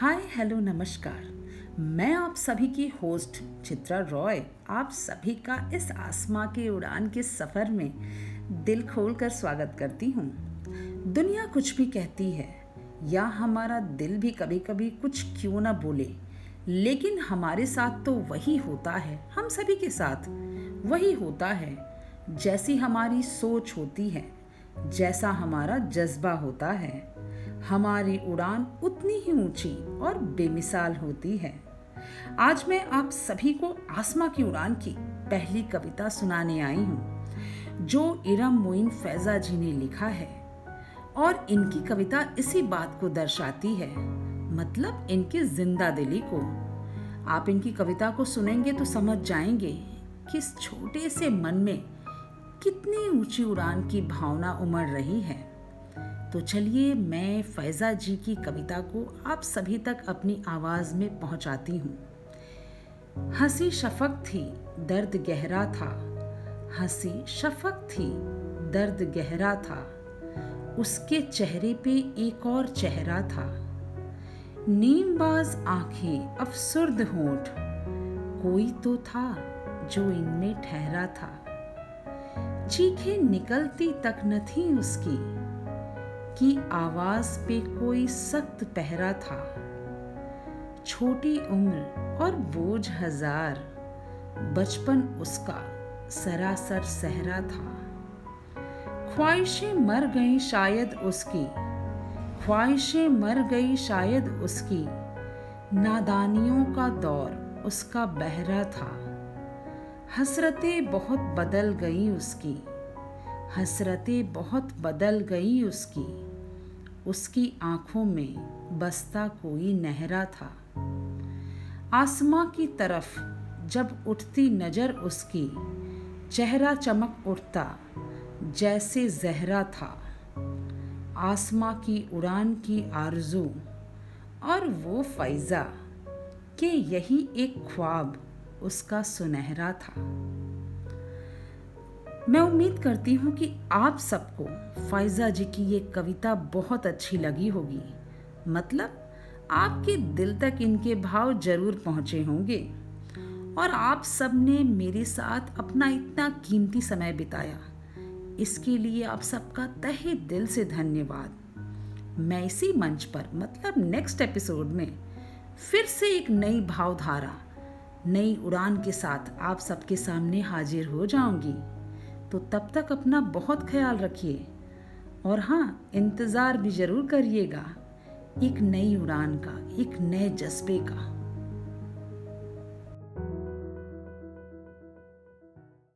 हाय, hello, नमस्कार। मैं आप सभी की होस्ट चित्रा रॉय, आप सभी का इस आसमां के उड़ान के सफ़र में दिल खोल कर स्वागत करती हूँ। दुनिया कुछ भी कहती है, या हमारा दिल भी कभी कभी कुछ क्यों ना बोले, लेकिन हमारे साथ तो वही होता है, हम सभी के साथ। वही होता है, जैसी हमारी सोच होती है, जैसा हमारा जज्बा होता है। हमारी उड़ान उतनी ही ऊँची और बेमिसाल होती है। आज मैं आप सभी को आसमा की उड़ान की पहली कविता सुनाने आई हूँ, जो इरम मोइन फैजा जी ने लिखा है। और इनकी कविता इसी बात को दर्शाती है मतलब इनकी ज़िंदा दिली को। आप इनकी कविता को सुनेंगे तो समझ जाएँगे कि इस छोटे से मन में कितनी ऊँची उड़ान की भावना उमड़ रही है। तो चलिए मैं फैज़ा जी की कविता को आप सभी तक अपनी आवाज़ में पहुंचाती हूँ। हँसी शफक थी, दर्द गहरा था। हँसी शफक थी, दर्द गहरा था। उसके चेहरे पे एक और चेहरा था। नीमबाज आँखें अफसुर्द होठ। कोई तो था जो इनमें ठहरा था। चीखें निकलती तक न थी उसकी। की आवाज़ पे कोई सख्त पहरा था। छोटी उम्र और बोझ हज़ार। बचपन उसका सरासर सहरा था। ख्वाहिशें मर गई शायद उसकी। ख्वाहिशें मर गई शायद उसकी। नादानियों का दौर उसका बहरा था। हसरतें बहुत बदल गई उसकी। हसरतें बहुत बदल गई उसकी। उसकी आँखों में बसता कोई नहरा था। आसमां की तरफ़ जब उठती नज़र उसकी, चेहरा चमक उठता, जैसे जहरा था। आसमां की उड़ान की आरज़ू और वो फैज़ा कि यही एक ख्वाब उसका सुनहरा था। मैं उम्मीद करती हूँ कि आप सबको फाइजा जी की ये कविता बहुत अच्छी लगी होगी। मतलब आपके दिल तक इनके भाव ज़रूर पहुँचे होंगे। और आप सबने मेरे साथ अपना इतना कीमती समय बिताया। इसके लिए आप सबका तहे दिल से धन्यवाद। मैं इसी मंच पर मतलब नेक्स्ट एपिसोड में, फिर से एक नई भावधारा, नई उड़ान के साथ आप सबके सामने हाजिर हो जाऊँगी। तो तब तक अपना बहुत ख्याल रखिए और हाँ इंतज़ार भी ज़रूर करिएगा। एक नई उड़ान का, एक नए जज्बे का।